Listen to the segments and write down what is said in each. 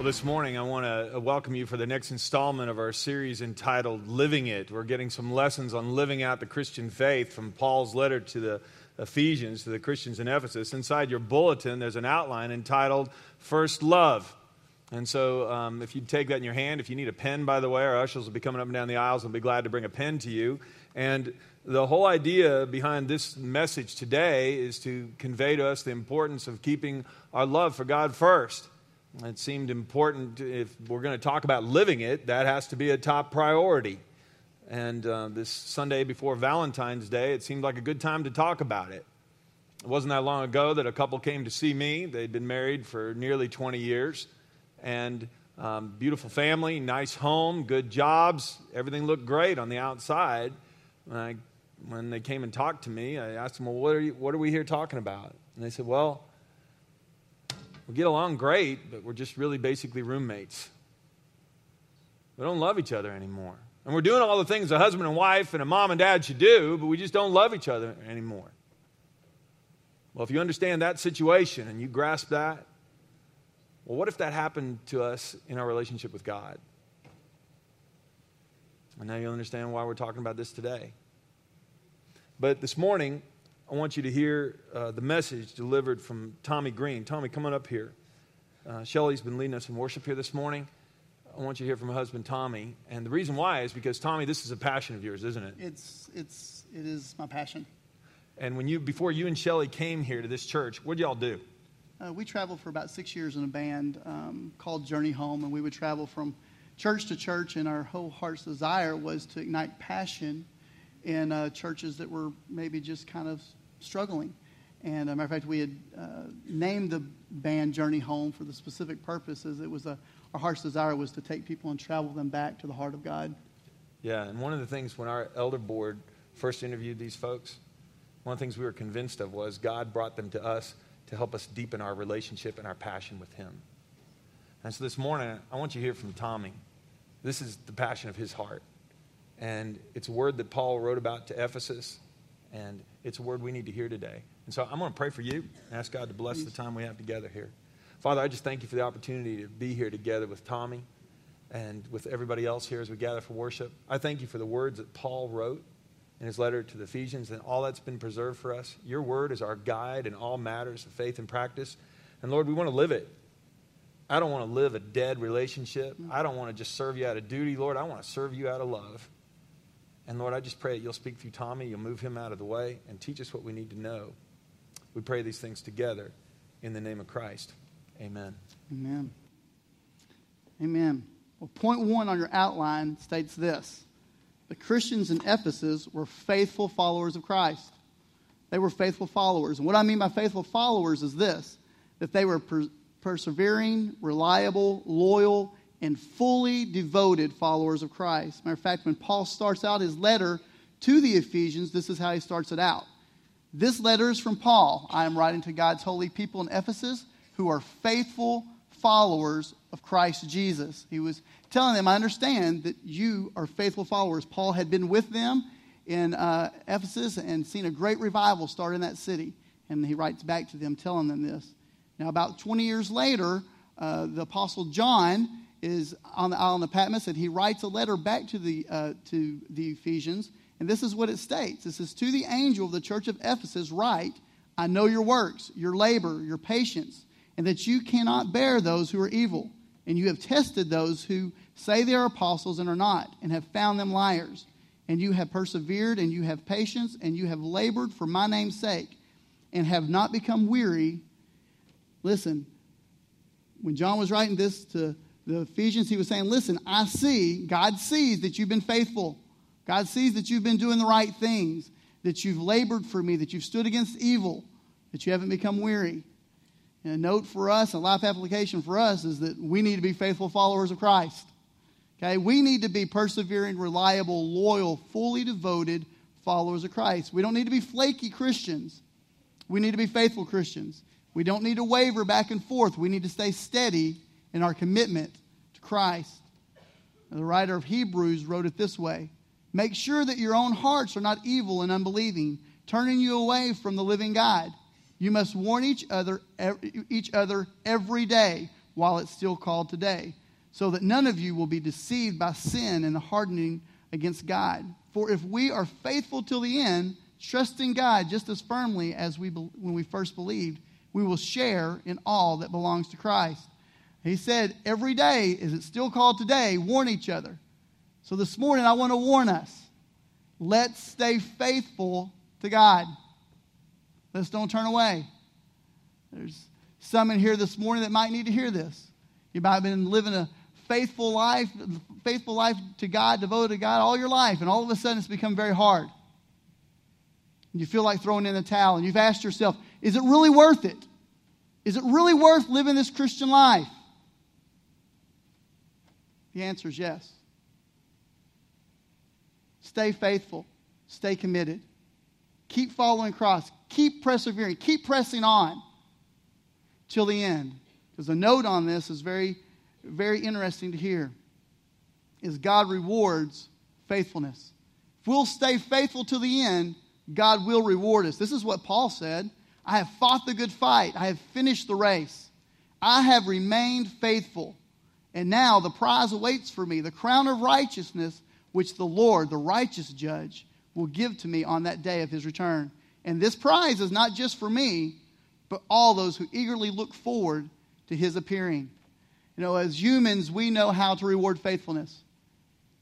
Well, this morning I want to welcome you for the next installment of our series entitled Living It. We're getting some lessons on living out the Christian faith from Paul's letter to the Ephesians, to the Christians in Ephesus. Inside your bulletin, there's an outline entitled First Love. And so, um, if you take that in your hand, if you need a pen, by the way, our ushers will be coming up and down the aisles and be glad to bring a pen to you. And the whole idea behind this message today is to convey to us the importance of keeping our love for God first. It seemed important if we're going to talk about living it, that has to be a top priority. And uh, this Sunday before Valentine's Day, it seemed like a good time to talk about it. It wasn't that long ago that a couple came to see me. They'd been married for nearly 20 years. And um, beautiful family, nice home, good jobs. Everything looked great on the outside. When, I, when they came and talked to me, I asked them, Well, what are, you, what are we here talking about? And they said, Well, we get along great, but we're just really basically roommates. We don't love each other anymore. And we're doing all the things a husband and wife and a mom and dad should do, but we just don't love each other anymore. Well, if you understand that situation and you grasp that, well, what if that happened to us in our relationship with God? And now you'll understand why we're talking about this today. But this morning, I want you to hear uh, the message delivered from Tommy Green. Tommy, come on up here. Uh, Shelly's been leading us in worship here this morning. I want you to hear from her husband Tommy, and the reason why is because Tommy, this is a passion of yours, isn't it? It's it's it is my passion. And when you before you and Shelly came here to this church, what did y'all do? Uh, we traveled for about six years in a band um, called Journey Home, and we would travel from church to church, and our whole heart's desire was to ignite passion in uh, churches that were maybe just kind of struggling. And as a matter of fact, we had uh, named the band Journey Home for the specific purposes. It was a, our heart's desire was to take people and travel them back to the heart of God. Yeah, and one of the things when our elder board first interviewed these folks, one of the things we were convinced of was God brought them to us to help us deepen our relationship and our passion with Him. And so this morning, I want you to hear from Tommy. This is the passion of his heart. And it's a word that Paul wrote about to Ephesus. And it's a word we need to hear today. And so I'm going to pray for you and ask God to bless the time we have together here. Father, I just thank you for the opportunity to be here together with Tommy and with everybody else here as we gather for worship. I thank you for the words that Paul wrote in his letter to the Ephesians and all that's been preserved for us. Your word is our guide in all matters of faith and practice. And Lord, we want to live it. I don't want to live a dead relationship. Mm-hmm. I don't want to just serve you out of duty, Lord. I want to serve you out of love. And Lord, I just pray that you'll speak through Tommy, you'll move him out of the way, and teach us what we need to know. We pray these things together in the name of Christ. Amen. Amen. Amen. Well, point one on your outline states this The Christians in Ephesus were faithful followers of Christ. They were faithful followers. And what I mean by faithful followers is this that they were per- persevering, reliable, loyal, and fully devoted followers of Christ. Matter of fact, when Paul starts out his letter to the Ephesians, this is how he starts it out. This letter is from Paul. I am writing to God's holy people in Ephesus who are faithful followers of Christ Jesus. He was telling them, I understand that you are faithful followers. Paul had been with them in uh, Ephesus and seen a great revival start in that city. And he writes back to them, telling them this. Now, about 20 years later, uh, the Apostle John is on the island of Patmos, and he writes a letter back to the, uh, to the Ephesians. And this is what it states It says, To the angel of the church of Ephesus, write, I know your works, your labor, your patience, and that you cannot bear those who are evil. And you have tested those who say they are apostles and are not, and have found them liars. And you have persevered, and you have patience, and you have labored for my name's sake, and have not become weary. Listen, when John was writing this to the Ephesians, he was saying, Listen, I see, God sees that you've been faithful. God sees that you've been doing the right things, that you've labored for me, that you've stood against evil, that you haven't become weary. And a note for us, a life application for us, is that we need to be faithful followers of Christ. Okay? We need to be persevering, reliable, loyal, fully devoted followers of Christ. We don't need to be flaky Christians. We need to be faithful Christians. We don't need to waver back and forth. We need to stay steady in our commitment to Christ. The writer of Hebrews wrote it this way Make sure that your own hearts are not evil and unbelieving, turning you away from the living God. You must warn each other, each other every day, while it's still called today, so that none of you will be deceived by sin and the hardening against God. For if we are faithful till the end, trusting God just as firmly as we when we first believed, we will share in all that belongs to Christ. He said, every day, is it still called today, warn each other. So this morning, I want to warn us let's stay faithful to God. Let's don't turn away. There's some in here this morning that might need to hear this. You might have been living a faithful life, faithful life to God, devoted to God all your life, and all of a sudden it's become very hard. And you feel like throwing in the towel, and you've asked yourself, is it really worth it? Is it really worth living this Christian life? The answer is yes. Stay faithful, stay committed, keep following Christ, keep persevering, keep pressing on till the end. Because a note on this is very, very interesting to hear. Is God rewards faithfulness. If we'll stay faithful to the end, God will reward us. This is what Paul said. I have fought the good fight. I have finished the race. I have remained faithful. And now the prize awaits for me, the crown of righteousness, which the Lord, the righteous judge, will give to me on that day of his return. And this prize is not just for me, but all those who eagerly look forward to his appearing. You know, as humans, we know how to reward faithfulness.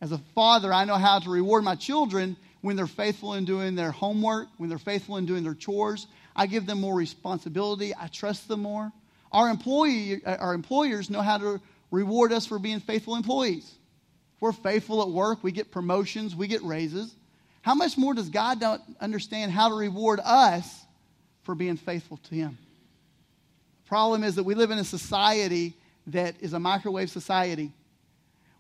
As a father, I know how to reward my children when they're faithful in doing their homework, when they're faithful in doing their chores. I give them more responsibility. I trust them more. Our, employee, our employers know how to reward us for being faithful employees. If we're faithful at work, we get promotions, we get raises. How much more does God understand how to reward us for being faithful to Him? The problem is that we live in a society that is a microwave society.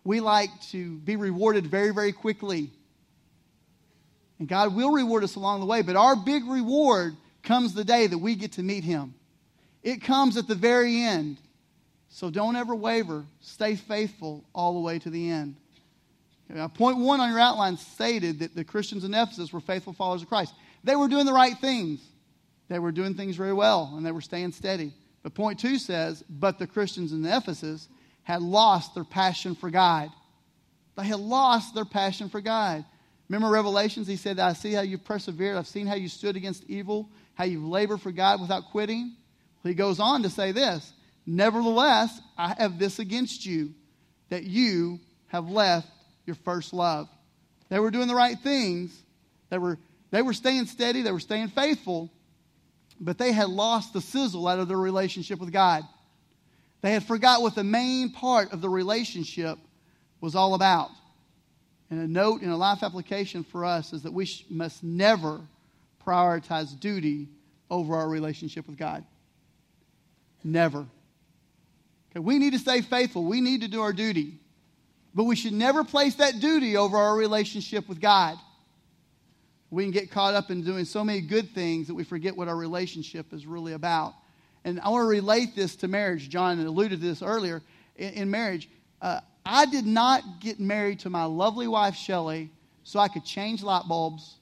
We like to be rewarded very, very quickly. And God will reward us along the way, but our big reward comes the day that we get to meet Him. It comes at the very end. So don't ever waver. Stay faithful all the way to the end. Now, point one on your outline stated that the Christians in Ephesus were faithful followers of Christ. They were doing the right things. They were doing things very well, and they were staying steady. But point two says, but the Christians in Ephesus had lost their passion for God. They had lost their passion for God. Remember Revelations? He said, I see how you've persevered. I've seen how you stood against evil, how you've labored for God without quitting. He goes on to say this Nevertheless, I have this against you, that you have left your first love. They were doing the right things. They were, they were staying steady. They were staying faithful. But they had lost the sizzle out of their relationship with God. They had forgot what the main part of the relationship was all about. And a note in a life application for us is that we must never prioritize duty over our relationship with God. Never. Okay, we need to stay faithful. We need to do our duty. But we should never place that duty over our relationship with God. We can get caught up in doing so many good things that we forget what our relationship is really about. And I want to relate this to marriage. John alluded to this earlier. In, in marriage, uh, I did not get married to my lovely wife, Shelley, so I could change light bulbs,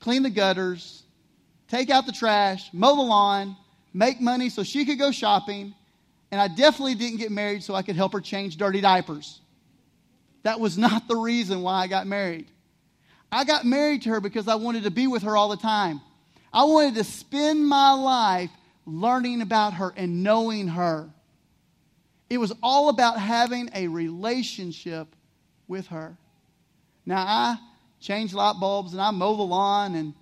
clean the gutters, take out the trash, mow the lawn, make money so she could go shopping, and I definitely didn't get married so I could help her change dirty diapers. That was not the reason why I got married. I got married to her because I wanted to be with her all the time. I wanted to spend my life learning about her and knowing her. It was all about having a relationship with her. Now, I change light bulbs and I mow the lawn, and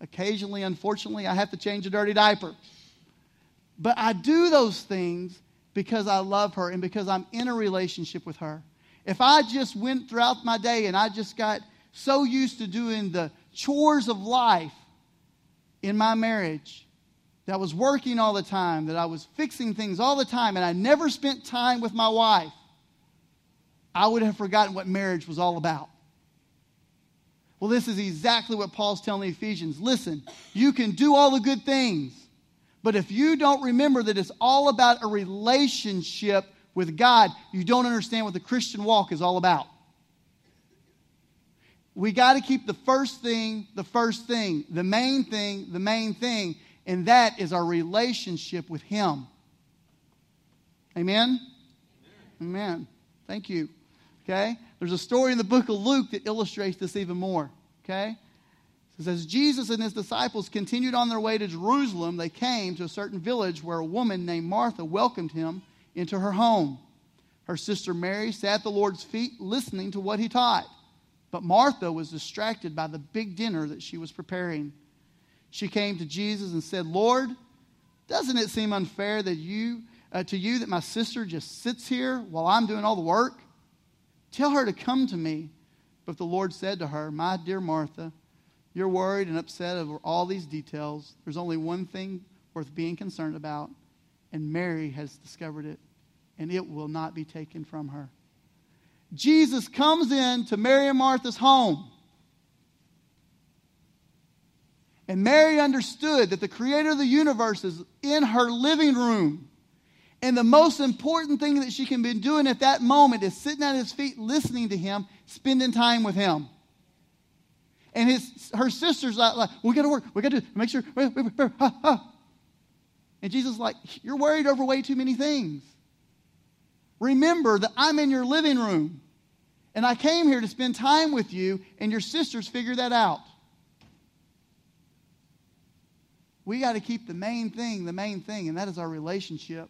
occasionally, unfortunately, I have to change a dirty diaper. But I do those things because I love her and because I'm in a relationship with her. If I just went throughout my day and I just got so used to doing the chores of life in my marriage, that I was working all the time, that I was fixing things all the time, and I never spent time with my wife, I would have forgotten what marriage was all about. Well, this is exactly what Paul's telling the Ephesians. Listen, you can do all the good things, but if you don't remember that it's all about a relationship with God, you don't understand what the Christian walk is all about. We got to keep the first thing the first thing, the main thing the main thing, and that is our relationship with Him. Amen? Amen. Thank you. Okay? There's a story in the book of Luke that illustrates this even more. Okay? Says, As Jesus and his disciples continued on their way to Jerusalem, they came to a certain village where a woman named Martha welcomed him into her home. Her sister Mary sat at the Lord's feet listening to what he taught. But Martha was distracted by the big dinner that she was preparing. She came to Jesus and said, Lord, doesn't it seem unfair that you, uh, to you that my sister just sits here while I'm doing all the work? Tell her to come to me. But the Lord said to her, My dear Martha, you're worried and upset over all these details. There's only one thing worth being concerned about, and Mary has discovered it, and it will not be taken from her. Jesus comes in to Mary and Martha's home. And Mary understood that the creator of the universe is in her living room. And the most important thing that she can be doing at that moment is sitting at his feet, listening to him, spending time with him. And his, her sister's like, like we got to work. We got to make sure. And Jesus like, you're worried over way too many things. Remember that I'm in your living room. And I came here to spend time with you, and your sisters figure that out. We got to keep the main thing the main thing, and that is our relationship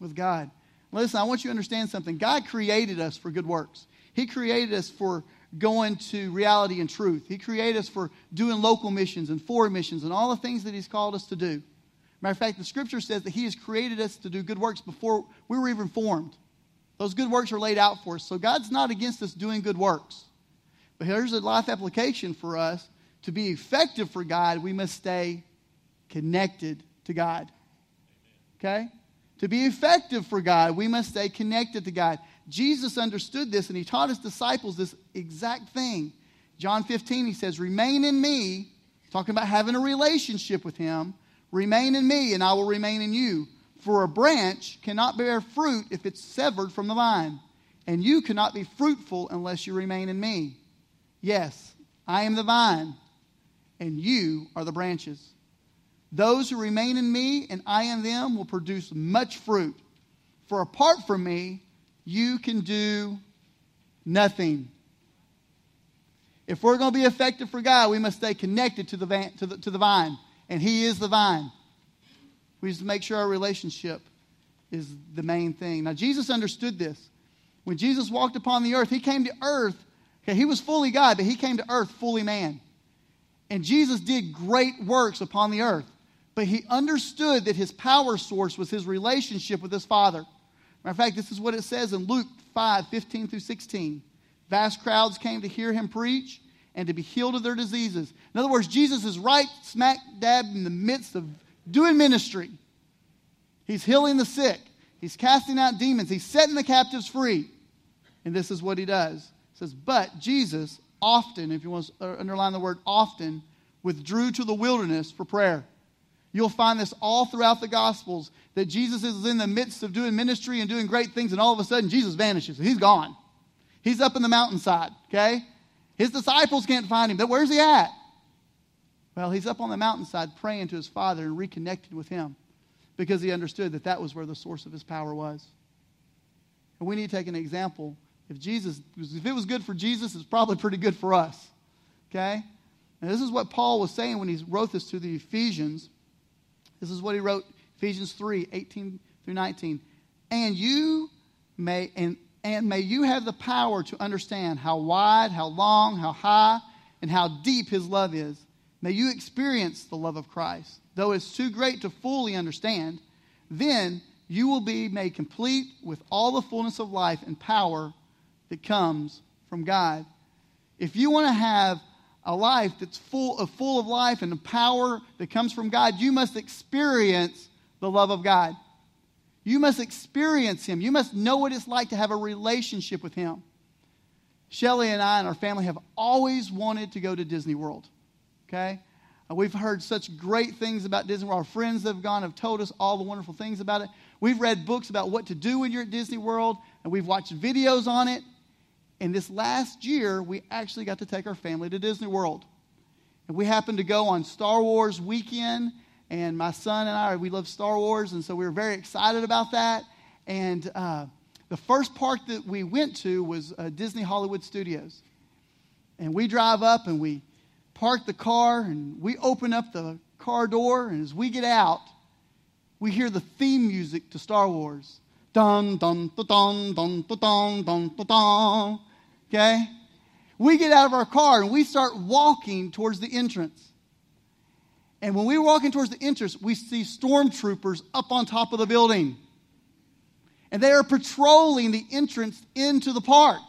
with God. Listen, I want you to understand something. God created us for good works. He created us for going to reality and truth. He created us for doing local missions and foreign missions and all the things that He's called us to do. Matter of fact, the scripture says that He has created us to do good works before we were even formed. Those good works are laid out for us. So God's not against us doing good works. But here's a life application for us. To be effective for God, we must stay connected to God. Okay? To be effective for God, we must stay connected to God. Jesus understood this and he taught his disciples this exact thing. John 15, he says, Remain in me, talking about having a relationship with him. Remain in me, and I will remain in you. For a branch cannot bear fruit if it's severed from the vine, and you cannot be fruitful unless you remain in me. Yes, I am the vine, and you are the branches. Those who remain in me and I in them will produce much fruit. For apart from me, you can do nothing. If we're going to be effective for God, we must stay connected to the, van, to the, to the vine, and He is the vine. We just make sure our relationship is the main thing. Now, Jesus understood this. When Jesus walked upon the earth, He came to earth. Okay, He was fully God, but He came to earth fully man. And Jesus did great works upon the earth. But he understood that his power source was his relationship with his Father. Matter of fact, this is what it says in Luke 5 15 through 16. Vast crowds came to hear him preach and to be healed of their diseases. In other words, Jesus is right smack dab in the midst of doing ministry. He's healing the sick, he's casting out demons, he's setting the captives free. And this is what he does. It says, But Jesus often, if you want to uh, underline the word often, withdrew to the wilderness for prayer. You'll find this all throughout the Gospels that Jesus is in the midst of doing ministry and doing great things, and all of a sudden Jesus vanishes. He's gone. He's up in the mountainside, okay? His disciples can't find him. But where's he at? Well, he's up on the mountainside praying to his Father and reconnected with him because he understood that that was where the source of his power was. And we need to take an example. If Jesus, if it was good for Jesus, it's probably pretty good for us. Okay? And this is what Paul was saying when he wrote this to the Ephesians. This is what he wrote, Ephesians 3 18 through 19. And you may, and, and may you have the power to understand how wide, how long, how high, and how deep his love is. May you experience the love of Christ. Though it's too great to fully understand, then you will be made complete with all the fullness of life and power that comes from God. If you want to have a life that's full of, full of life and the power that comes from God, you must experience the love of God. You must experience Him. You must know what it's like to have a relationship with Him. Shelly and I and our family have always wanted to go to Disney World. Okay? Uh, we've heard such great things about Disney World. Our friends that have gone have told us all the wonderful things about it. We've read books about what to do when you're at Disney World, and we've watched videos on it. And this last year, we actually got to take our family to Disney World. And we happened to go on Star Wars weekend, And my son and I, we love Star Wars, and so we were very excited about that. And uh, the first park that we went to was uh, Disney Hollywood Studios. And we drive up and we park the car and we open up the car door. And as we get out, we hear the theme music to Star Wars. Dun, dun, dun, dun, dun, dun, dun, dun, dun. Okay? We get out of our car and we start walking towards the entrance. And when we were walking towards the entrance, we see stormtroopers up on top of the building. And they are patrolling the entrance into the park.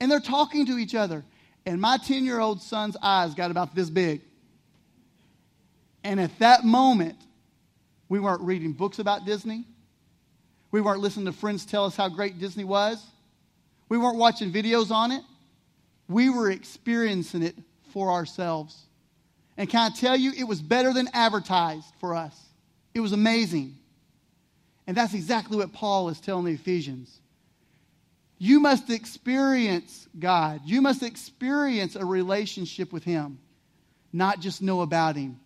And they're talking to each other. And my 10 year old son's eyes got about this big. And at that moment, we weren't reading books about Disney. We weren't listening to friends tell us how great Disney was. We weren't watching videos on it. We were experiencing it for ourselves. And can I tell you, it was better than advertised for us. It was amazing. And that's exactly what Paul is telling the Ephesians. You must experience God. You must experience a relationship with Him, not just know about Him.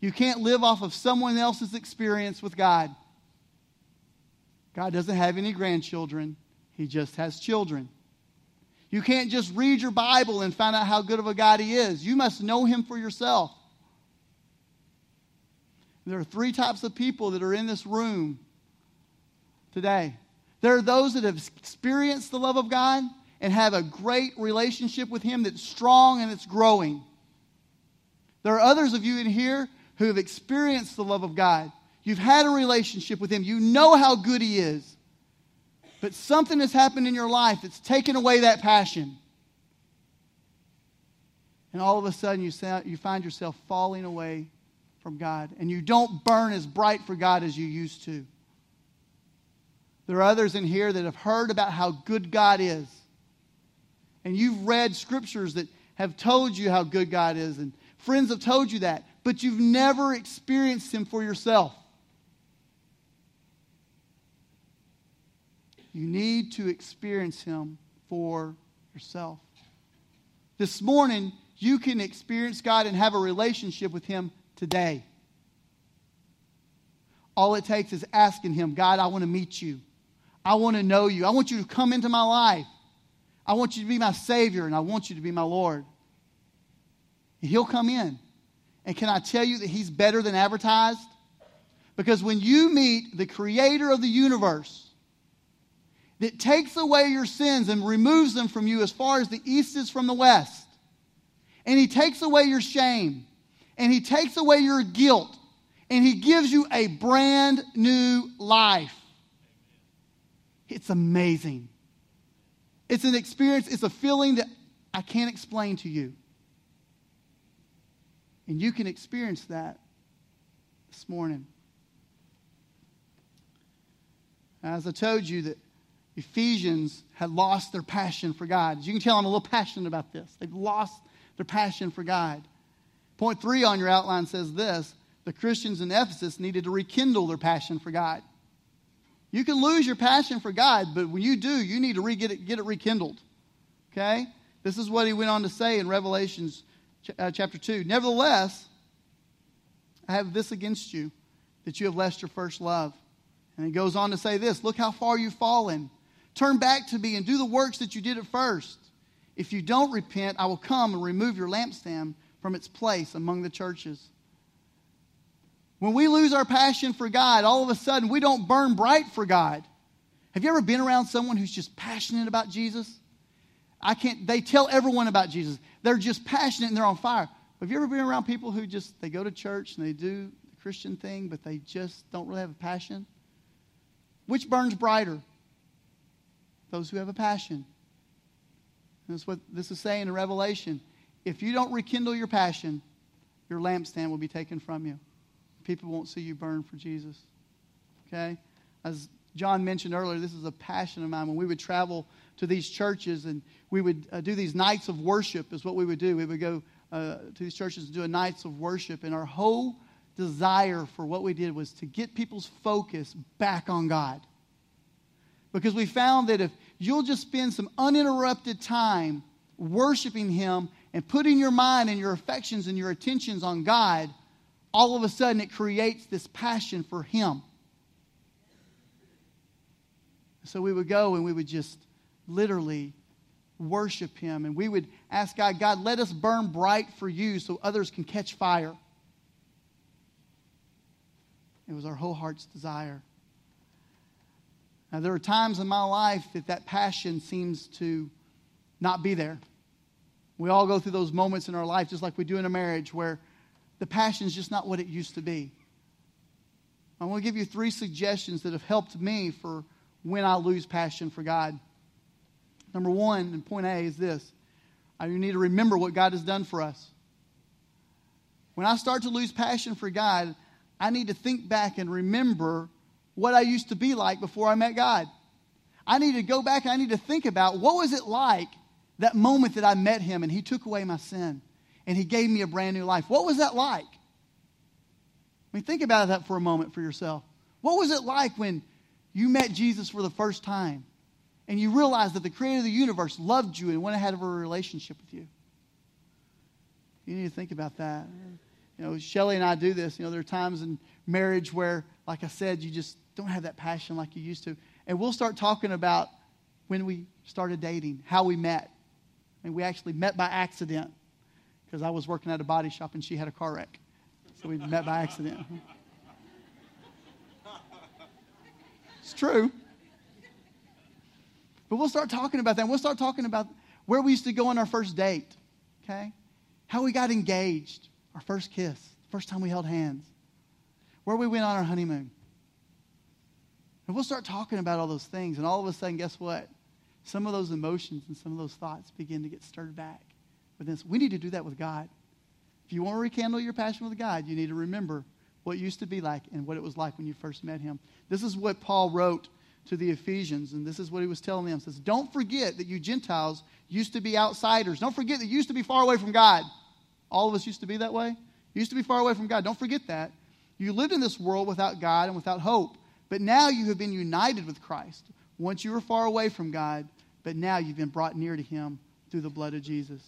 You can't live off of someone else's experience with God. God doesn't have any grandchildren, He just has children. You can't just read your Bible and find out how good of a God He is. You must know Him for yourself. There are three types of people that are in this room today. There are those that have experienced the love of God and have a great relationship with Him that's strong and it's growing. There are others of you in here who have experienced the love of God. You've had a relationship with Him. You know how good He is. But something has happened in your life that's taken away that passion. And all of a sudden, you, you find yourself falling away from God. And you don't burn as bright for God as you used to. There are others in here that have heard about how good God is. And you've read scriptures that have told you how good God is, and friends have told you that, but you've never experienced Him for yourself. You need to experience Him for yourself. This morning, you can experience God and have a relationship with Him today. All it takes is asking Him, God, I want to meet you. I want to know you. I want you to come into my life. I want you to be my Savior, and I want you to be my Lord. And He'll come in. And can I tell you that He's better than advertised? Because when you meet the Creator of the universe, that takes away your sins and removes them from you as far as the east is from the west, and He takes away your shame, and He takes away your guilt, and He gives you a brand new life. It's amazing. It's an experience, it's a feeling that I can't explain to you. And you can experience that this morning. As I told you that Ephesians had lost their passion for God. As you can tell, I'm a little passionate about this. They've lost their passion for God. Point three on your outline says this the Christians in Ephesus needed to rekindle their passion for God. You can lose your passion for God, but when you do, you need to re- get, it, get it rekindled. Okay? This is what he went on to say in Revelations ch- uh, chapter 2. Nevertheless, I have this against you, that you have left your first love. And he goes on to say this Look how far you've fallen. Turn back to me and do the works that you did at first. If you don't repent, I will come and remove your lampstand from its place among the churches. When we lose our passion for God, all of a sudden we don't burn bright for God. Have you ever been around someone who's just passionate about Jesus? I can't, they tell everyone about Jesus. They're just passionate and they're on fire. Have you ever been around people who just, they go to church and they do the Christian thing, but they just don't really have a passion? Which burns brighter? Those who have a passion. That's what this is saying in Revelation. If you don't rekindle your passion, your lampstand will be taken from you people won't see you burn for Jesus. Okay? As John mentioned earlier, this is a passion of mine. When we would travel to these churches and we would uh, do these nights of worship, is what we would do. We would go uh, to these churches and do a nights of worship, and our whole desire for what we did was to get people's focus back on God. Because we found that if you'll just spend some uninterrupted time worshiping Him and putting your mind and your affections and your attentions on God, all of a sudden it creates this passion for Him. So we would go and we would just literally worship Him. And we would ask God, God, let us burn bright for you so others can catch fire. It was our whole heart's desire. Now, there are times in my life that that passion seems to not be there. We all go through those moments in our life, just like we do in a marriage, where the passion is just not what it used to be. I want to give you three suggestions that have helped me for when I lose passion for God. Number one, and point A is this I need to remember what God has done for us. When I start to lose passion for God, I need to think back and remember what I used to be like before I met God. I need to go back and I need to think about what was it like that moment that I met him and he took away my sin and he gave me a brand new life. What was that like? I mean, think about that for a moment for yourself. What was it like when you met Jesus for the first time and you realized that the creator of the universe loved you and went ahead of a relationship with you? You need to think about that. You know, Shelly and I do this. You know, there are times in marriage where, like I said, you just don't have that passion like you used to. And we'll start talking about when we started dating, how we met. And we actually met by accident because I was working at a body shop and she had a car wreck. So we met by accident. It's true. But we'll start talking about that. We'll start talking about where we used to go on our first date, okay? How we got engaged, our first kiss, first time we held hands, where we went on our honeymoon. And we'll start talking about all those things, and all of a sudden, guess what? Some of those emotions and some of those thoughts begin to get stirred back within us. We need to do that with God. If you want to rekindle your passion with God, you need to remember what it used to be like and what it was like when you first met Him. This is what Paul wrote to the Ephesians, and this is what he was telling them. He says, Don't forget that you Gentiles used to be outsiders. Don't forget that you used to be far away from God. All of us used to be that way. You used to be far away from God. Don't forget that. You lived in this world without God and without hope. But now you have been united with Christ. Once you were far away from God, but now you've been brought near to Him through the blood of Jesus.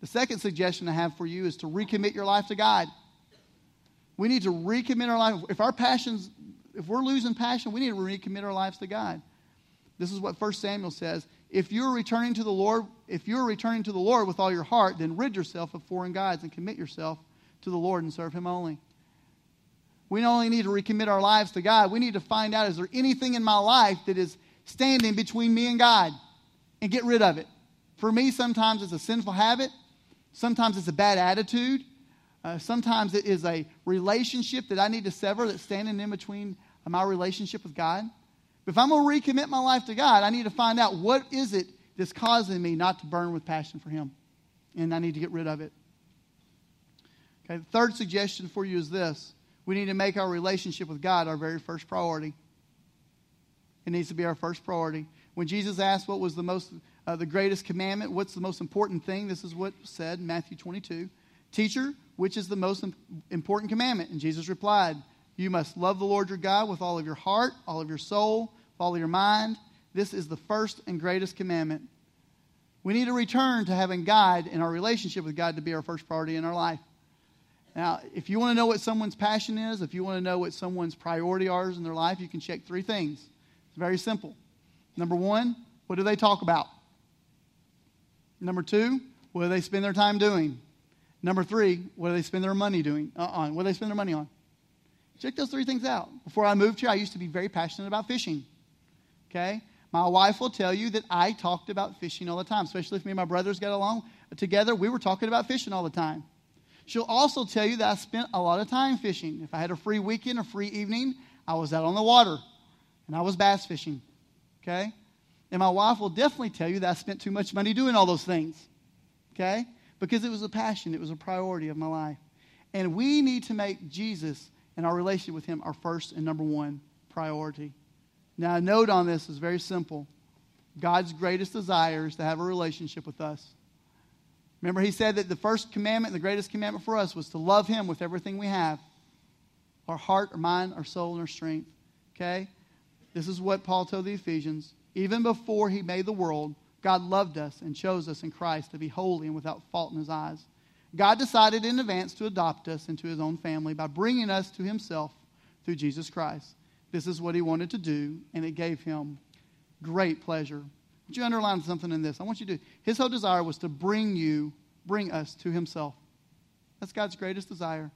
The second suggestion I have for you is to recommit your life to God. We need to recommit our life. If our passions, if we're losing passion, we need to recommit our lives to God. This is what 1 Samuel says. If you're returning to the Lord, if you're returning to the Lord with all your heart, then rid yourself of foreign gods and commit yourself to the Lord and serve Him only. We not only need to recommit our lives to God, we need to find out is there anything in my life that is standing between me and God and get rid of it. For me, sometimes it's a sinful habit, sometimes it's a bad attitude, uh, sometimes it is a relationship that I need to sever that's standing in between my relationship with God. But if I'm going to recommit my life to God, I need to find out what is it that's causing me not to burn with passion for Him. And I need to get rid of it. Okay, the third suggestion for you is this we need to make our relationship with God our very first priority. It needs to be our first priority. When Jesus asked what was the most, uh, the greatest commandment, what's the most important thing, this is what said Matthew 22. Teacher, which is the most important commandment? And Jesus replied, You must love the Lord your God with all of your heart, all of your soul, all of your mind. This is the first and greatest commandment. We need to return to having God in our relationship with God to be our first priority in our life. Now, if you want to know what someone's passion is, if you want to know what someone's priority are in their life, you can check three things. It's very simple. Number one, what do they talk about? Number two, what do they spend their time doing? Number three, what do they spend their money doing uh, on? What do they spend their money on? Check those three things out. Before I moved here, I used to be very passionate about fishing. Okay? My wife will tell you that I talked about fishing all the time, especially if me and my brothers got along together. We were talking about fishing all the time. She'll also tell you that I spent a lot of time fishing. If I had a free weekend, a free evening, I was out on the water and I was bass fishing. Okay? And my wife will definitely tell you that I spent too much money doing all those things. Okay? Because it was a passion, it was a priority of my life. And we need to make Jesus and our relationship with Him our first and number one priority. Now, a note on this is very simple God's greatest desire is to have a relationship with us. Remember, he said that the first commandment, the greatest commandment for us, was to love him with everything we have our heart, our mind, our soul, and our strength. Okay? This is what Paul told the Ephesians. Even before he made the world, God loved us and chose us in Christ to be holy and without fault in his eyes. God decided in advance to adopt us into his own family by bringing us to himself through Jesus Christ. This is what he wanted to do, and it gave him great pleasure. Would you underline something in this? I want you to. His whole desire was to bring you, bring us to himself. That's God's greatest desire,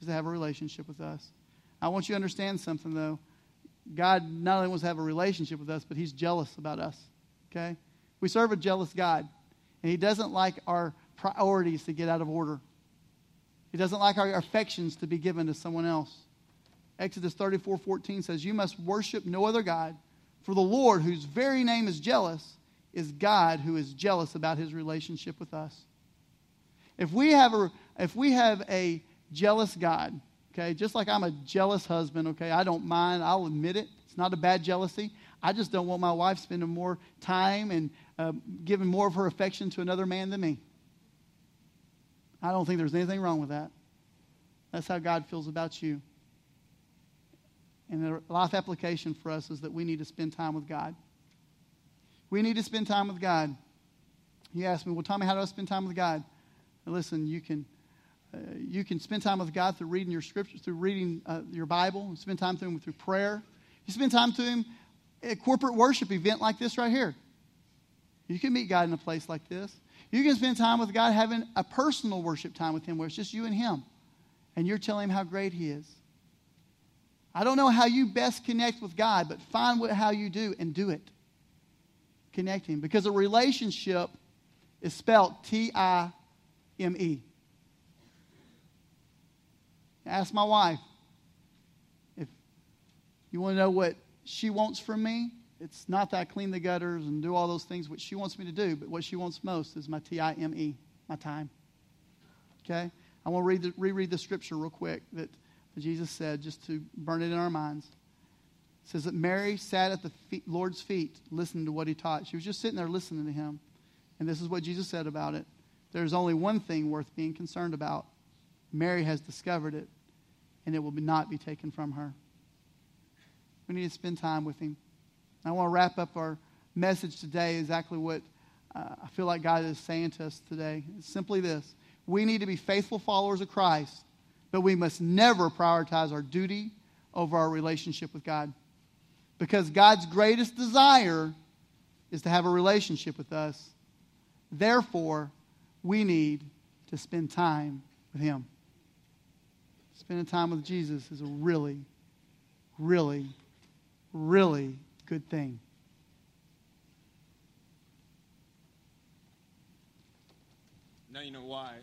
is to have a relationship with us. I want you to understand something, though. God not only wants to have a relationship with us, but he's jealous about us. Okay? We serve a jealous God, and he doesn't like our priorities to get out of order. He doesn't like our affections to be given to someone else. Exodus 34 14 says, You must worship no other God, for the Lord, whose very name is jealous, is God who is jealous about his relationship with us. If we have a, if we have a jealous God, okay, just like I'm a jealous husband, okay, I don't mind, I'll admit it. It's not a bad jealousy. I just don't want my wife spending more time and uh, giving more of her affection to another man than me. I don't think there's anything wrong with that. That's how God feels about you. And the life application for us is that we need to spend time with God. We need to spend time with God. You ask me, well, Tommy, how do I spend time with God? Now, listen, you can, uh, you can spend time with God through reading your scriptures, through reading uh, your Bible, and spend time through Him through prayer. You spend time to Him at a corporate worship event like this right here. You can meet God in a place like this. You can spend time with God having a personal worship time with Him where it's just you and Him. And you're telling Him how great He is. I don't know how you best connect with God, but find what, how you do and do it. Connect Him. Because a relationship is spelled T I M E. Ask my wife if you want to know what she wants from me it's not that I clean the gutters and do all those things which she wants me to do, but what she wants most is my T I M E, my time. Okay? I want to read the, reread the scripture real quick that, that Jesus said just to burn it in our minds. It says that Mary sat at the feet, Lord's feet listening to what he taught. She was just sitting there listening to him. And this is what Jesus said about it. There's only one thing worth being concerned about. Mary has discovered it, and it will not be taken from her. We need to spend time with him. I want to wrap up our message today exactly what uh, I feel like God is saying to us today. It's simply this we need to be faithful followers of Christ, but we must never prioritize our duty over our relationship with God. Because God's greatest desire is to have a relationship with us. Therefore, we need to spend time with Him. Spending time with Jesus is a really, really, really good thing. Now you know why,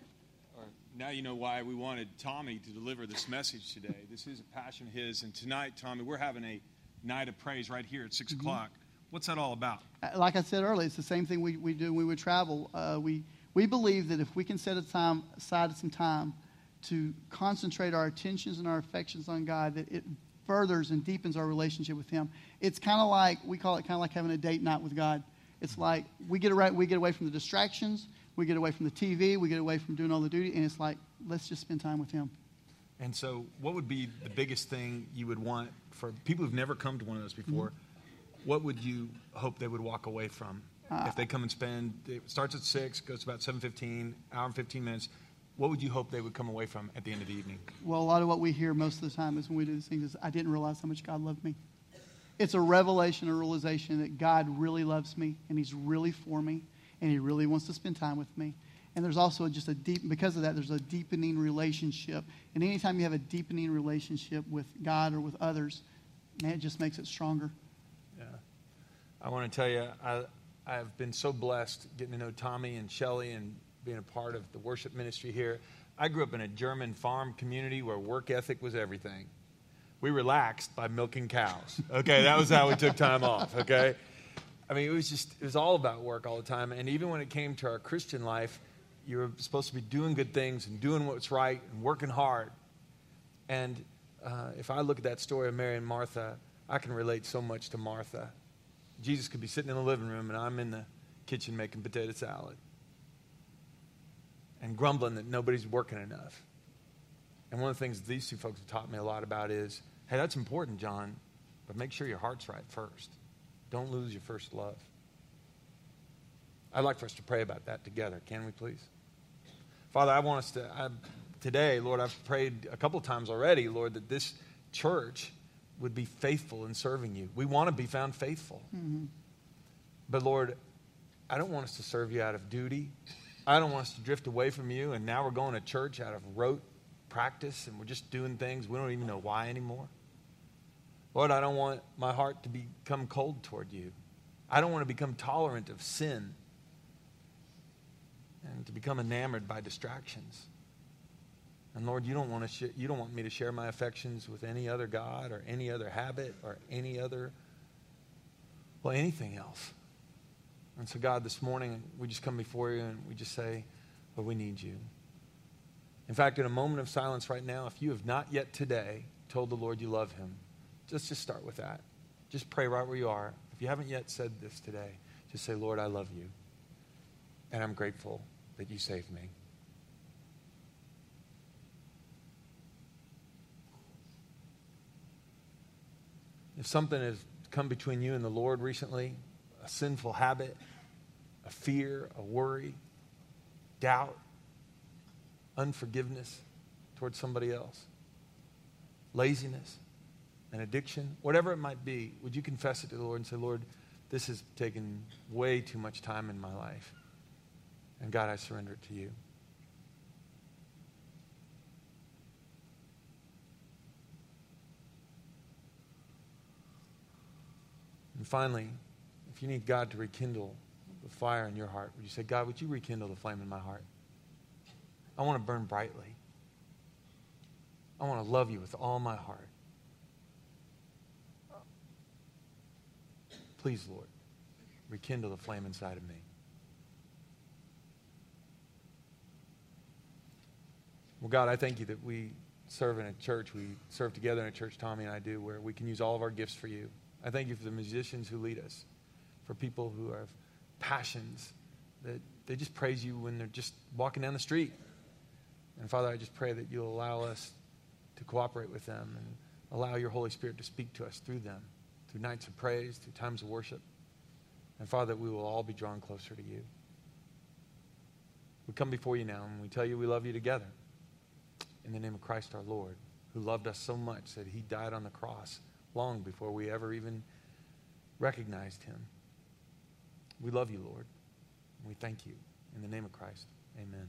now you know why we wanted Tommy to deliver this message today. This is a passion of his, and tonight, Tommy, we're having a night of praise right here at 6 mm-hmm. o'clock. What's that all about? Uh, like I said earlier, it's the same thing we, we do when we travel. Uh, we, we believe that if we can set time, aside some time to concentrate our attentions and our affections on God, that it furthers and deepens our relationship with Him. It's kind of like, we call it kind of like having a date night with God. It's like we get, away, we get away from the distractions, we get away from the TV, we get away from doing all the duty, and it's like, let's just spend time with Him. And so, what would be the biggest thing you would want for people who've never come to one of those before? Mm-hmm. What would you hope they would walk away from uh, if they come and spend? It starts at six, goes about seven fifteen, hour and fifteen minutes what would you hope they would come away from at the end of the evening? Well, a lot of what we hear most of the time is when we do these things is, I didn't realize how much God loved me. It's a revelation, a realization that God really loves me and He's really for me and He really wants to spend time with me. And there's also just a deep, because of that, there's a deepening relationship. And anytime you have a deepening relationship with God or with others, man, it just makes it stronger. Yeah. I want to tell you, I, I've been so blessed getting to know Tommy and Shelly and being a part of the worship ministry here. I grew up in a German farm community where work ethic was everything. We relaxed by milking cows. Okay, that was how we took time off. Okay, I mean, it was just, it was all about work all the time. And even when it came to our Christian life, you were supposed to be doing good things and doing what's right and working hard. And uh, if I look at that story of Mary and Martha, I can relate so much to Martha. Jesus could be sitting in the living room and I'm in the kitchen making potato salad and grumbling that nobody's working enough. And one of the things these two folks have taught me a lot about is hey, that's important, John, but make sure your heart's right first. Don't lose your first love. I'd like for us to pray about that together. Can we please? Father, I want us to, I, today, Lord, I've prayed a couple times already, Lord, that this church would be faithful in serving you. We want to be found faithful. Mm-hmm. But Lord, I don't want us to serve you out of duty. I don't want us to drift away from you, and now we're going to church out of rote practice, and we're just doing things we don't even know why anymore. Lord, I don't want my heart to become cold toward you. I don't want to become tolerant of sin and to become enamored by distractions. And Lord, you don't want to sh- you don't want me to share my affections with any other god or any other habit or any other well anything else. And so God, this morning we just come before you and we just say, "Lord, we need you." In fact, in a moment of silence right now, if you have not yet today told the Lord you love him, just just start with that. Just pray right where you are. If you haven't yet said this today, just say, "Lord, I love you." And I'm grateful that you saved me. If something has come between you and the Lord recently, a sinful habit, a fear, a worry, doubt, unforgiveness towards somebody else, laziness, an addiction, whatever it might be, would you confess it to the Lord and say, Lord, this has taken way too much time in my life. And God, I surrender it to you. And finally, if you need God to rekindle the fire in your heart, would you say, God, would you rekindle the flame in my heart? I want to burn brightly. I want to love you with all my heart. Please, Lord, rekindle the flame inside of me. Well, God, I thank you that we serve in a church. We serve together in a church, Tommy and I do, where we can use all of our gifts for you. I thank you for the musicians who lead us, for people who have passions that they just praise you when they're just walking down the street. And Father, I just pray that you'll allow us to cooperate with them and allow your Holy Spirit to speak to us through them, through nights of praise, through times of worship. And Father, we will all be drawn closer to you. We come before you now and we tell you we love you together in the name of Christ our Lord, who loved us so much that he died on the cross long before we ever even recognized him. We love you, Lord. We thank you. In the name of Christ, amen.